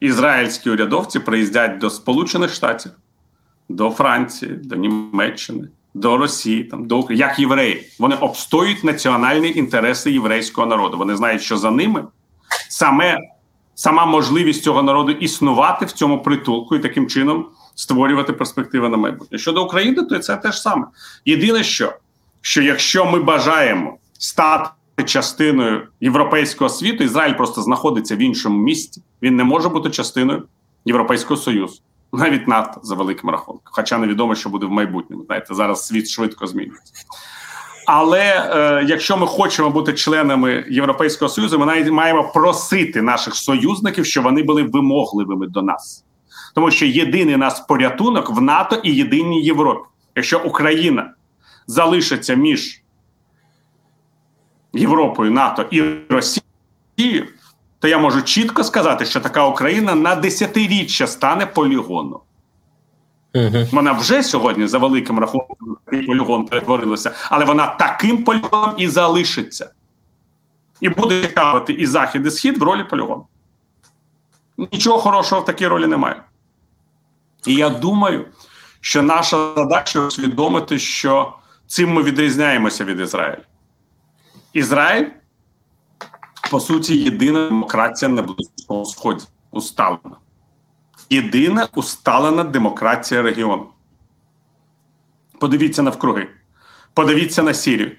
Ізраїльські урядовці приїздять до Сполучених Штатів, до Франції, до Німеччини, до Росії, там до України, як євреї. Вони обстоюють національні інтереси єврейського народу. Вони знають, що за ними саме сама можливість цього народу існувати в цьому притулку і таким чином створювати перспективи на майбутнє. Щодо України, то це те ж саме. Єдине, що що якщо ми бажаємо стати частиною європейського світу, Ізраїль просто знаходиться в іншому місці, він не може бути частиною Європейського Союзу, навіть НАТО за великим рахунком. Хоча невідомо, що буде в майбутньому. Знаєте, зараз світ швидко змінюється. Але е, якщо ми хочемо бути членами Європейського союзу, ми навіть маємо просити наших союзників, щоб вони були вимогливими до нас, тому що єдиний нас порятунок в НАТО і єдиній Європі. Якщо Україна залишиться між Європою, НАТО і Росією, то я можу чітко сказати, що така Україна на десятиріччя стане полігоном. Угу. Вона вже сьогодні за великим рахунком полігон перетворилася, але вона таким полігоном і залишиться. І буде цікавити і захід, і схід в ролі полігону. Нічого хорошого в такій ролі немає. І я думаю, що наша задача усвідомити, що цим ми відрізняємося від Ізраїлю. Ізраїль, по суті, єдина демократія на Близькому Сході усталена єдина усталена демократія регіону. Подивіться навкруги. Подивіться на Сірію.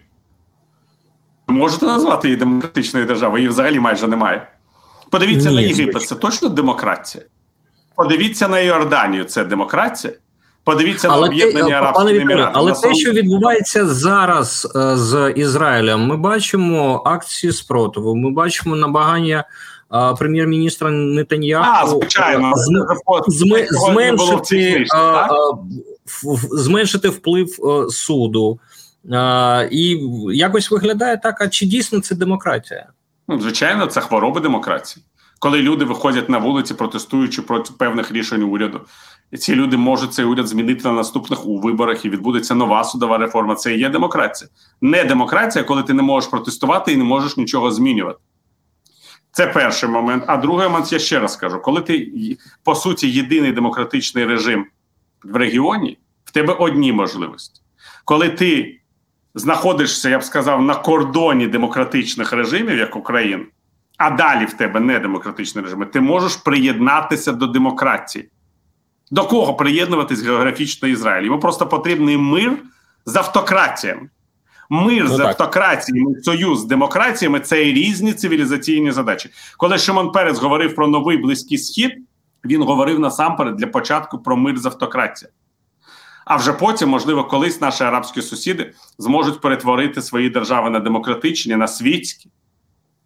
Ви можете назвати її демократичною державою? Її взагалі майже немає. Подивіться Ні, на Єгипет, це точно демократія. Подивіться на Йорданію, це демократія. Подивіться але на об'єднання Арабських Еміратів. Але те, що відбувається зараз е, з Ізраїлем, ми бачимо акції спротиву, ми бачимо намагання прем'єр-міністра Нетаньяху а, звичайно. Зм, зменшити, зменшити вплив е, суду. І якось виглядає так, а чи дійсно це демократія? Ну, Звичайно, це хвороба демократії. Коли люди виходять на вулиці, протестуючи проти певних рішень уряду, ці люди можуть цей уряд змінити на наступних у виборах і відбудеться нова судова реформа. Це і є демократія. Не демократія, коли ти не можеш протестувати і не можеш нічого змінювати. Це перший момент. А другий момент я ще раз кажу: коли ти по суті єдиний демократичний режим в регіоні, в тебе одні можливості. Коли ти знаходишся, я б сказав, на кордоні демократичних режимів, як Україна, а далі в тебе не демократичні режими, ти можеш приєднатися до демократії. До кого приєднуватись географічно Ізраїль? Йому просто потрібний мир з автократіями. Мир ну, з автократіями, союз з демократіями це різні цивілізаційні задачі. Коли Шимон Перець говорив про новий близький схід, він говорив насамперед для початку про мир з автократією. А вже потім, можливо, колись наші арабські сусіди зможуть перетворити свої держави на демократичні, на світські,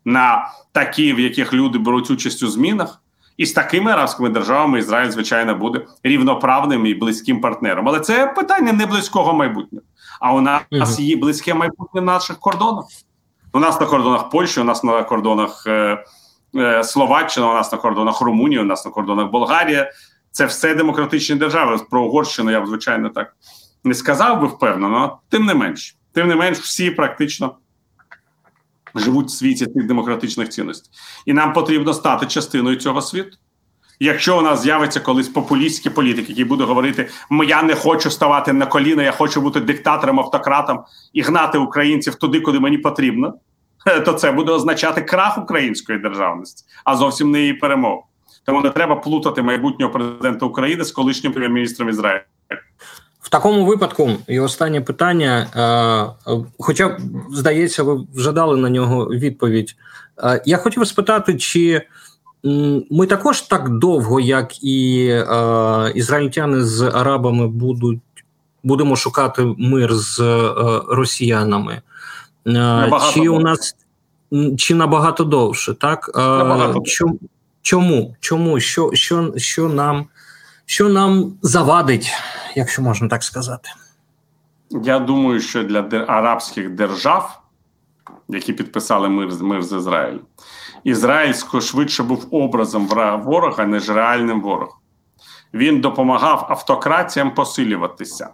на такі, в яких люди беруть участь у змінах. І з такими арабськими державами Ізраїль, звичайно, буде рівноправним і близьким партнером. Але це питання не близького майбутнього. А у нас є близьке майбутнє на наших кордонах. У нас на кордонах Польщі, у нас на кордонах е, е, Словаччина, у нас на кордонах Румунії, у нас на кордонах Болгарія. Це все демократичні держави. Про Угорщину я б звичайно так не сказав би впевнено, тим не менш, тим не менш, всі практично живуть в світі цих демократичних цінностей, і нам потрібно стати частиною цього світу. Якщо у нас з'явиться колись популістський політик, який буде говорити: я не хочу ставати на коліна, я хочу бути диктатором, автократом і гнати українців туди, куди мені потрібно, то це буде означати крах української державності, а зовсім не її перемогу. Тому не треба плутати майбутнього президента України з колишнім прем'єр-міністром Ізраїлю. В такому випадку, і останнє питання. Хоча, здається, ви вже дали на нього відповідь. Я хотів спитати, чи ми також так довго, як і ізраїльтяни з арабами, будуть будемо шукати мир з росіянами. Набагато чи у нас чи набагато довше, так? Набагато. Чому? Чому? Чому? Що, що, що нам? Що нам завадить, якщо можна так сказати? Я думаю, що для арабських держав, які підписали мир мир з Ізраїлем, Ізраїльсько швидше був образом ворога, ніж реальним ворогом. Він допомагав автократіям посилюватися.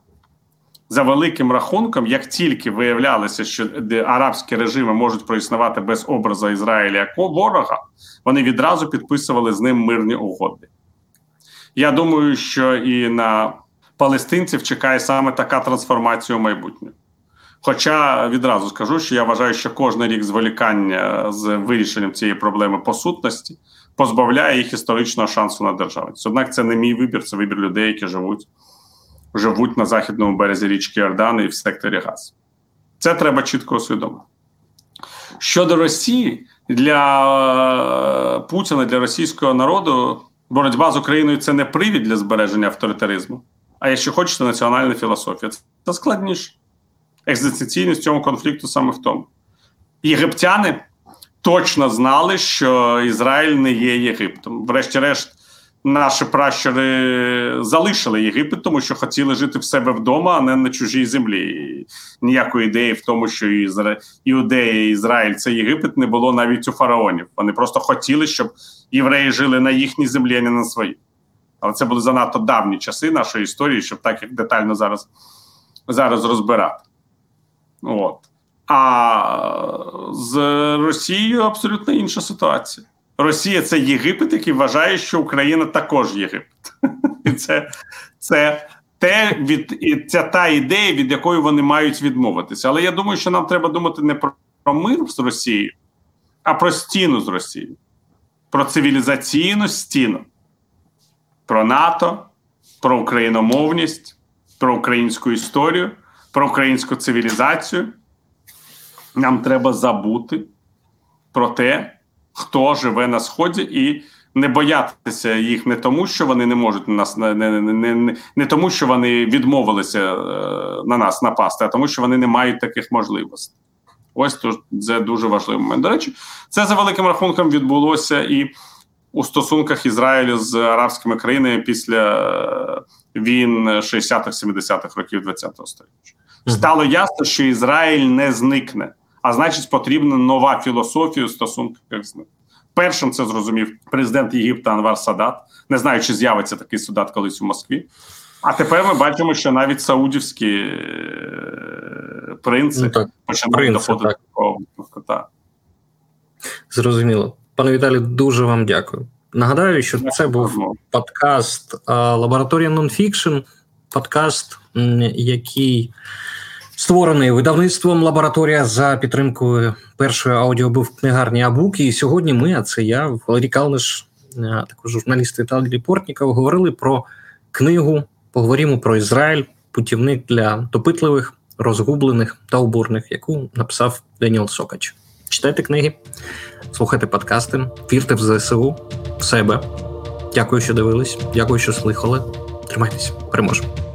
За великим рахунком, як тільки виявлялося, що арабські режими можуть проіснувати без образу Ізраїля як ворога, вони відразу підписували з ним мирні угоди. Я думаю, що і на палестинців чекає саме така трансформація у майбутнє. Хоча відразу скажу, що я вважаю, що кожен рік зволікання з вирішенням цієї проблеми по сутності позбавляє їх історичного шансу на державність. Однак це не мій вибір, це вибір людей, які живуть живуть на західному березі річки Ордан і в секторі Газ. Це треба чітко усвідомити. Щодо Росії, для е, Путіна, для російського народу боротьба з Україною це не привід для збереження авторитаризму, а якщо хочете, національна філософія. Це складніше. Екзистенційність цьому конфлікту саме в тому. Єгиптяни точно знали, що Ізраїль не є Єгиптом. Врешті-решт, наші пращури залишили Єгипет, тому що хотіли жити в себе вдома, а не на чужій землі. І ніякої ідеї в тому, що Ізра... Іудея Ізраїль це Єгипет не було навіть у фараонів. Вони просто хотіли, щоб євреї жили на їхній землі, а не на своїй. Але це були занадто давні часи нашої історії, щоб так як детально зараз зараз розбирати. От. А з Росією абсолютно інша ситуація. Росія це Єгипет, який вважає, що Україна також Єгипет. І це це те від це та ідея, від якої вони мають відмовитися. Але я думаю, що нам треба думати не про мир з Росією, а про стіну з Росією, про цивілізаційну стіну, про НАТО, про україномовність, про українську історію, про українську цивілізацію. Нам треба забути про те хто живе на сході, і не боятися їх не тому, що вони не можуть на нас не, не, не, не тому, що вони відмовилися е, на нас напасти, а тому, що вони не мають таких можливостей. Ось тут це дуже важливий момент. До речі, це за великим рахунком відбулося і у стосунках Ізраїлю з арабськими країнами після е, війн 60-х, 70-х років ХХ століття. Стало ясно, що Ізраїль не зникне а значить, потрібна нова філософія у стосунках з ним. Першим це зрозумів президент Єгипта Анвар Садат. Не знаю, чи з'явиться такий Садат колись у Москві. А тепер ми бачимо, що навіть саудівські е, принци ну, так, починають доходити до такого. Зрозуміло. Пане Віталію, дуже вам дякую. Нагадаю, що це був подкаст Лабораторія Нонфікшн, подкаст, який створений видавництвом лабораторія за підтримкою першої аудіобук книгарні Абук. І сьогодні ми, а це я, Валерій Калниш, е, також журналіст Віталій Портніков, говорили про книгу. Поговоримо про Ізраїль, путівник для допитливих, розгублених та обурених, яку написав Деніел Сокач. Читайте книги, слухайте подкасти, вірте в ЗСУ, в себе. Дякую, що дивились. Дякую, що слухали. Тримайтесь, переможемо.